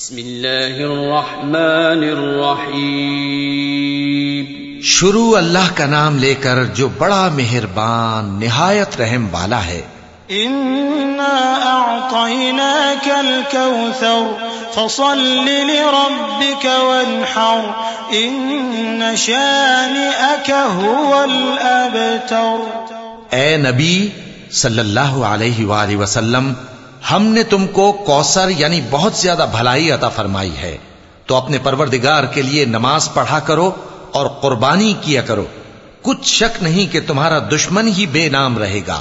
بسم اللہ الرحمن الرحیم۔ شروع اللہ کا نام لے کر جو بڑا مہربان نہایت رحم والا ہے۔ إنا أعطيناك الكوثر فصل لربك وانحر إن شانئك هو الأبتر۔ اے نبی صلی اللہ علیہ وآلہ وسلم ہم نے تم کو کوثر یعنی بہت زیادہ بھلائی عطا فرمائی ہے۔ تو اپنے پروردگار کے لیے نماز پڑھا کرو اور قربانی کیا کرو۔ کچھ شک نہیں کہ تمہارا دشمن ہی بے نام رہے گا۔